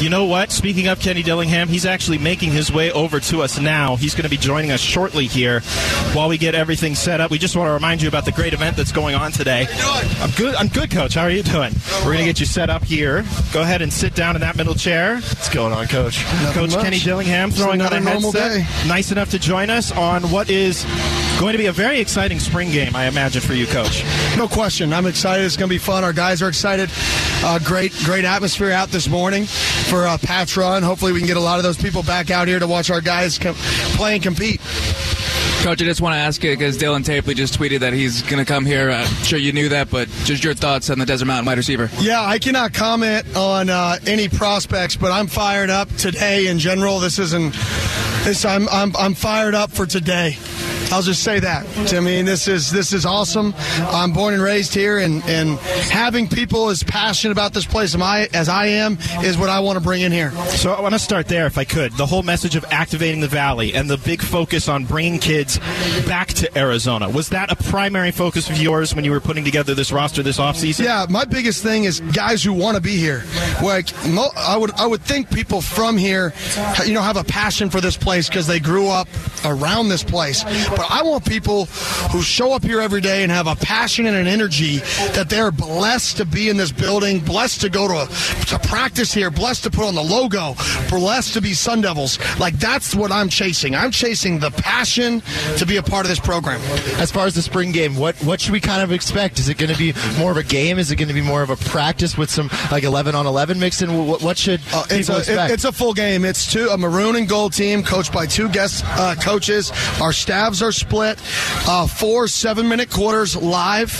You know what? Speaking of Kenny Dillingham, he's actually making his way over to us now. He's going to be joining us shortly here while we get everything set up. We just want to remind you about the great event that's going on today. I'm good. I'm good, Coach. How are you doing? We're going to get you set up here. Go ahead and sit down in that middle chair. What's going on, Coach? Coach much. Kenny Dillingham throwing on a normal headset. day. Nice enough to join us on what is going to be a very exciting spring game, I imagine, for you, Coach. No question. I'm excited. It's going to be fun. Our guys are excited. Uh, great, great atmosphere out this morning for uh, Pat's run. Hopefully, we can get a lot of those people back out here to watch our guys com- play and compete. Coach, I just want to ask you because Dylan Tapley just tweeted that he's going to come here. I'm sure you knew that, but just your thoughts on the Desert Mountain wide receiver. Yeah, I cannot comment on uh, any prospects, but I'm fired up today in general. This isn't. This I'm I'm I'm fired up for today. I'll just say that. I mean, this is this is awesome. I'm born and raised here, and and having people as passionate about this place as I as I am is what I want to bring in here. So I want to start there, if I could. The whole message of activating the valley and the big focus on bringing kids back to Arizona was that a primary focus of yours when you were putting together this roster this offseason? Yeah, my biggest thing is guys who want to be here. Like mo- I would, I would think people from here, you know, have a passion for this place because they grew up around this place. But I want people who show up here every day and have a passion and an energy that they're blessed to be in this building, blessed to go to a, to practice here, blessed to put on the logo, blessed to be Sun Devils. Like that's what I'm chasing. I'm chasing the passion to be a part of this program. As far as the spring game, what what should we kind of expect? Is it going to be more of a game? Is it going to be more of a practice with some like 11 on 11 mixed in? What, what should Uh, it's, people a, expect? it- it's a full game. It's two a maroon and gold team coached by two guest uh, coaches. Our staffs are split. Uh, four seven minute quarters live.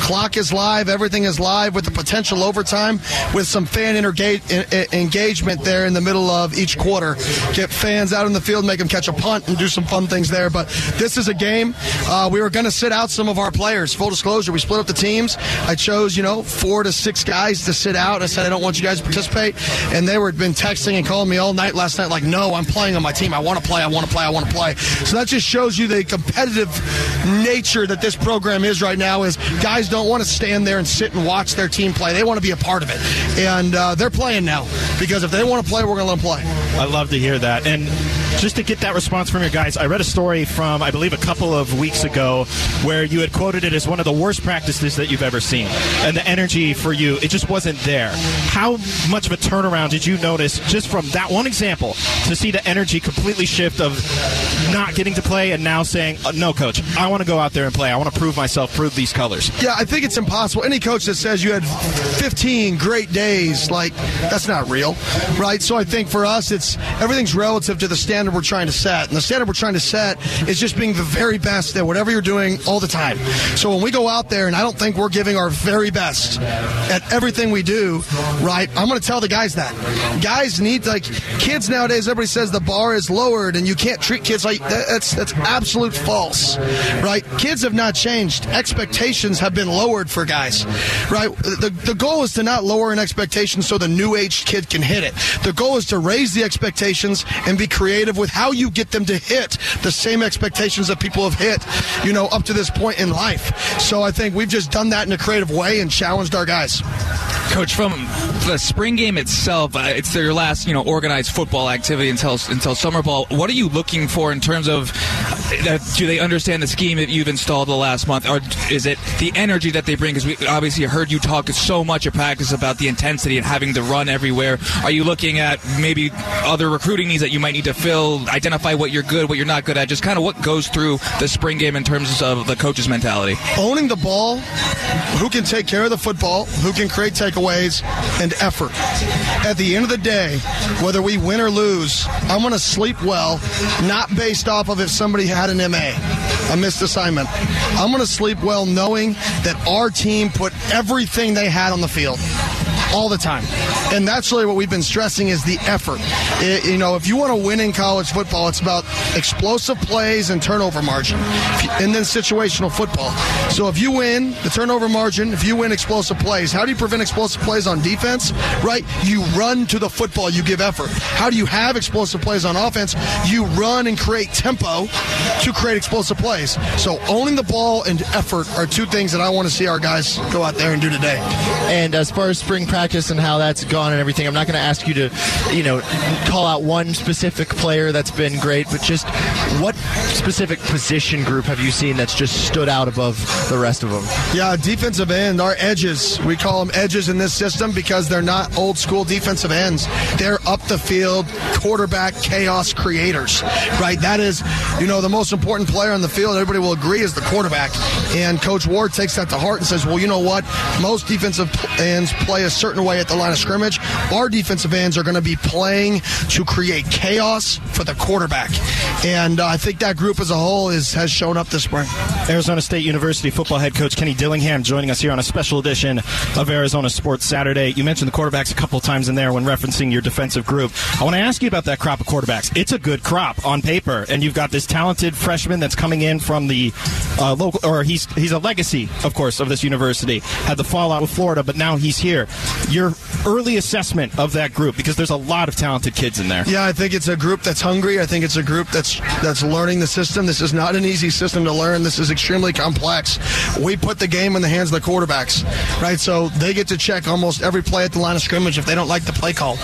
Clock is live. Everything is live with the potential overtime with some fan interga- en- en- engagement there in the middle of each quarter. Get fans out in the field, make them catch a punt, and do some fun things there. But this is a game. Uh, we were going to sit out some of our players. Full disclosure, we split up the teams. I chose, you know, four to six guys to sit out. I said I don't want you guys to participate, and they were been texting and calling me all night last night, like, no, I'm playing on my team. I want to play. I want to play. I want to play. So that just shows you the competitive nature that this program is right now. Is guys don't want to stand there and sit and watch their team play. They want to be a part of it, and uh, they're playing now because if they want to play, we're going to let them play. I love to hear that. And just to get that response from your guys, I read a story from, I believe, a couple of weeks ago where you had quoted it as one of the worst practices that you've ever seen. And the energy for you, it just wasn't there. How much of a turnaround did you notice just from that one example to see the energy completely shift of not getting to play and now saying, "Uh, no, coach, I want to go out there and play. I want to prove myself, prove these colors? Yeah, I think it's impossible. Any coach that says you had 15 great days, like that's not real, right? So I think for us, it's everything's relative to the standard we're trying to set, and the standard we're trying to set is just being the very best at whatever you're doing all the time. So when we go out there, and I don't think we're giving our very best at everything we do, right? I'm going to tell the guys that guys need like kids nowadays. Everybody says the bar is lowered, and you can't treat kids like that, that's that's absolute false, right? Kids have not changed. Expectations have been lowered for guys, right? The, the goal is to not lower an expectation so the new age kid can hit it. The goal is to raise the expectations and be creative with how you get them to hit the same expectations that people have hit, you know, up to this point in life. So I think we've just done that in a creative way and challenged our guys. Coach, from the spring game itself, uh, it's their last, you know, organized football activity until until summer ball. What are you looking for in terms of? Uh, do they understand the scheme that you've installed the last month, or is it the energy that they bring? Because we obviously heard you talk so much at practice about the intensity and having to run everywhere. Are you looking at maybe other recruiting needs that you might need to fill? Identify what you're good, what you're not good at. Just kind of what goes through the spring game in terms of the coach's mentality. owning the ball, who can take care of the football, who can create takeaways, and effort. At the end of the day, whether we win or lose, I'm going to sleep well, not based off of if somebody had an MA, a missed assignment. I'm going to sleep well knowing that our team put everything they had on the field all the time. And that's really what we've been stressing is the effort. It- you know, if you want to win in college football, it's about explosive plays and turnover margin, and then situational football. So if you win the turnover margin, if you win explosive plays, how do you prevent explosive plays on defense? Right? You run to the football, you give effort. How do you have explosive plays on offense? You run and create tempo to create explosive plays. So owning the ball and effort are two things that I want to see our guys go out there and do today. And as far as spring practice practice and how that's gone and everything. I'm not going to ask you to, you know, call out one specific player that's been great, but just what specific position group have you seen that's just stood out above the rest of them? Yeah, defensive end, our edges. We call them edges in this system because they're not old school defensive ends. They're up the field, quarterback chaos creators, right? That is, you know, the most important player on the field, everybody will agree, is the quarterback. And Coach Ward takes that to heart and says, well, you know what? Most defensive ends play a certain way at the line of scrimmage. Our defensive ends are going to be playing to create chaos for the quarterback. And uh, I think that group as a whole is has shown up this spring. Arizona State University football head coach Kenny Dillingham joining us here on a special edition of Arizona Sports Saturday. You mentioned the quarterbacks a couple times in there when referencing your defensive group. I want to ask you about that crop of quarterbacks. It's a good crop on paper, and you've got this talented freshman that's coming in from the uh, local, or he's he's a legacy, of course, of this university. Had the fallout with Florida, but now he's here. Your early assessment of that group, because there's a lot of talented kids in there. Yeah, I think it's a group that's hungry. I think it's a group that's that's learning the system. This is not an easy system to learn. This is extremely complex. We put the game in the hands of the quarterbacks, right? So they get to check almost every play at the line of scrimmage if they don't like the play call.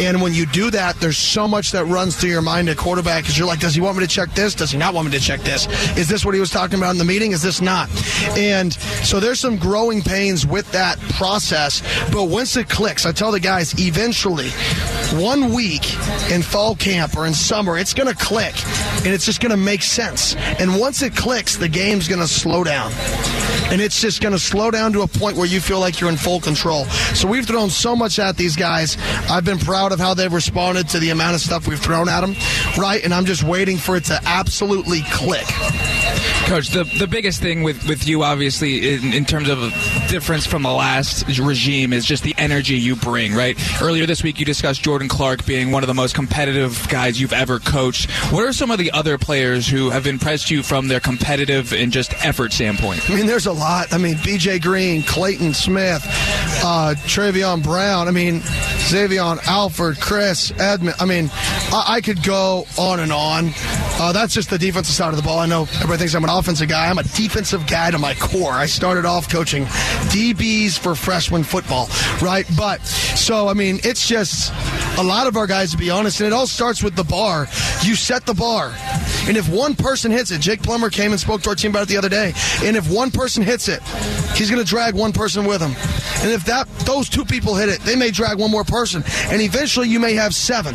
And when you do that, there's so much that runs through your mind at quarterback because you're like, does he want me to check this? Does he not want me to check this? Is this what he was talking about the meeting? Is this not? And so there's some growing pains with that process. But once it clicks, I tell the guys, eventually, one week in fall camp or in summer, it's going to click and it's just going to make sense. And once it clicks, the game's going to slow down. And it's just going to slow down to a point where you feel like you're in full control. So we've thrown so much at these guys. I've been proud of how they've responded to the amount of stuff we've thrown at them, right? And I'm just waiting for it to absolutely click. Coach, the, the biggest thing with, with you, obviously, in, in terms of difference from the last regime, is just the energy you bring, right? Earlier this week, you discussed Jordan Clark being one of the most competitive guys you've ever coached. What are some of the other players who have impressed you from their competitive and just effort standpoint? I mean, there's a lot. I mean, BJ Green, Clayton Smith, uh, Travion Brown. I mean, Xavion Alford, Chris Edmond. I mean, I, I could go on and on. Uh, that's just the defensive side of the ball. I know everybody thinks I'm an offensive guy. I'm a defensive guy to my core. I started off coaching DBs for freshman football, right? But so I mean, it's just a lot of our guys, to be honest, and it all starts with the bar. You set the bar. And if one person hits it, Jake Plummer came and spoke to our team about it the other day. And if one person hits it, he's going to drag one person with him. And if that those two people hit it, they may drag one more person. And eventually you may have seven.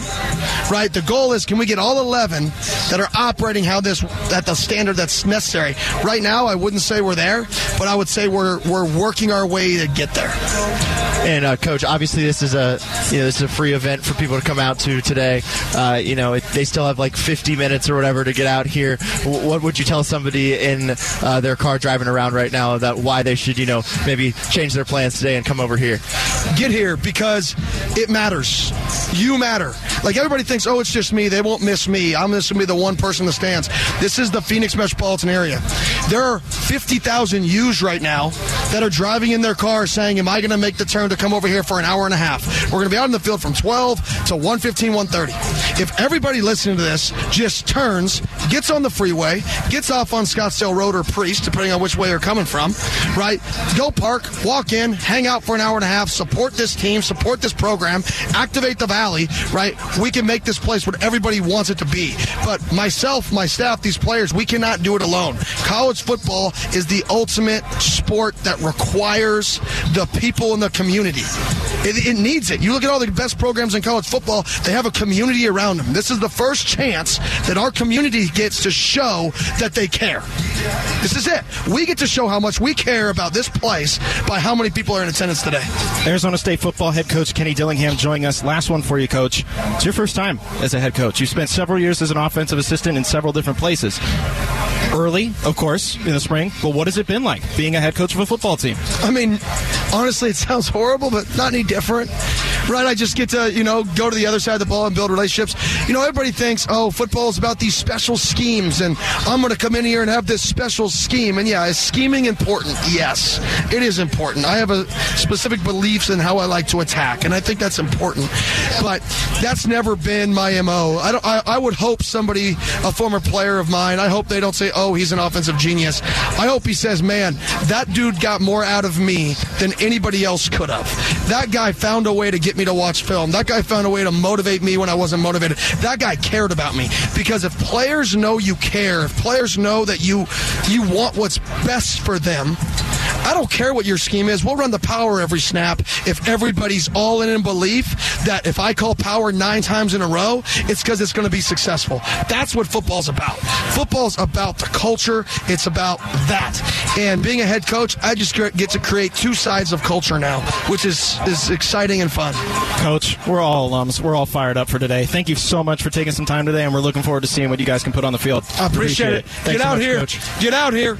Right? The goal is can we get all 11 that are operating how this at the standard that's necessary. Right now I wouldn't say we're there, but I would say we're we're working our way to get there. And uh, coach, obviously this is a you know this is a free event for people to come out to today. Uh, you know it, they still have like 50 minutes or whatever to get out here. W- what would you tell somebody in uh, their car driving around right now that why they should you know maybe change their plans today and come over here? Get here because it matters. You matter. Like everybody thinks, oh, it's just me. They won't miss me. I'm just gonna be the one person the stands. This is the Phoenix metropolitan area. There are 50,000 U's right now that are driving in their car saying, am I going to make the turn to come over here for an hour and a half? We're going to be out in the field from 12 to 1:15, 1:30. If everybody listening to this just turns, gets on the freeway, gets off on Scottsdale Road or Priest, depending on which way they're coming from, right? Go park, walk in, hang out for an hour and a half, support this team, support this program, activate the valley, right? We can make this place what everybody wants it to be. But myself, my staff, these players, we cannot do it alone. College football is the ultimate sport that requires the people in the community. It, it, needs it. You look at all the best programs in college football, they have a community around them. This is the first chance that our community gets to show that they care. This is it. We get to show how much we care about this place by how many people are in attendance today. Arizona State football head coach Kenny Dillingham joining us. Last one for you, coach. It's your first time as a head coach. You spent several years as an offensive assistant in several different places early, of course, in the spring. But what has it been like being a head coach of a football team? I mean, honestly, it sounds horrible, but not any different. Right? I just get to, you know, go to the other side of the ball and build relationships. You know, everybody thinks, oh, football is about these special schemes, and I'm going to come in here and have this special scheme. And yeah, is scheming important? Yes, it is important. I have a specific beliefs in how I like to attack, and I think that's important. But that's never been my MO. I, I, I would hope somebody, a former player of mine, I hope they don't say, oh, he's an offensive genius. I hope he says, man, that dude got more out of me than anybody else could have. That guy found a way to get me to watch film. That guy found a way to motivate me when I wasn't motivated. That guy cared about me because if players know you care, if players know that you you want what's best for them, I don't care what your scheme is. We'll run the power every snap if everybody's all in in belief that if I call power nine times in a row, it's because it's going to be successful. That's what football's about. Football's about the culture. It's about that. And being a head coach, I just get to create two sides of culture now, which is is exciting and fun. Coach, we're all alums. We're all fired up for today. Thank you so much for taking some time today, and we're looking forward to seeing what you guys can put on the field. I appreciate, it. Thanks Get so out much, here. Coach. Get out here.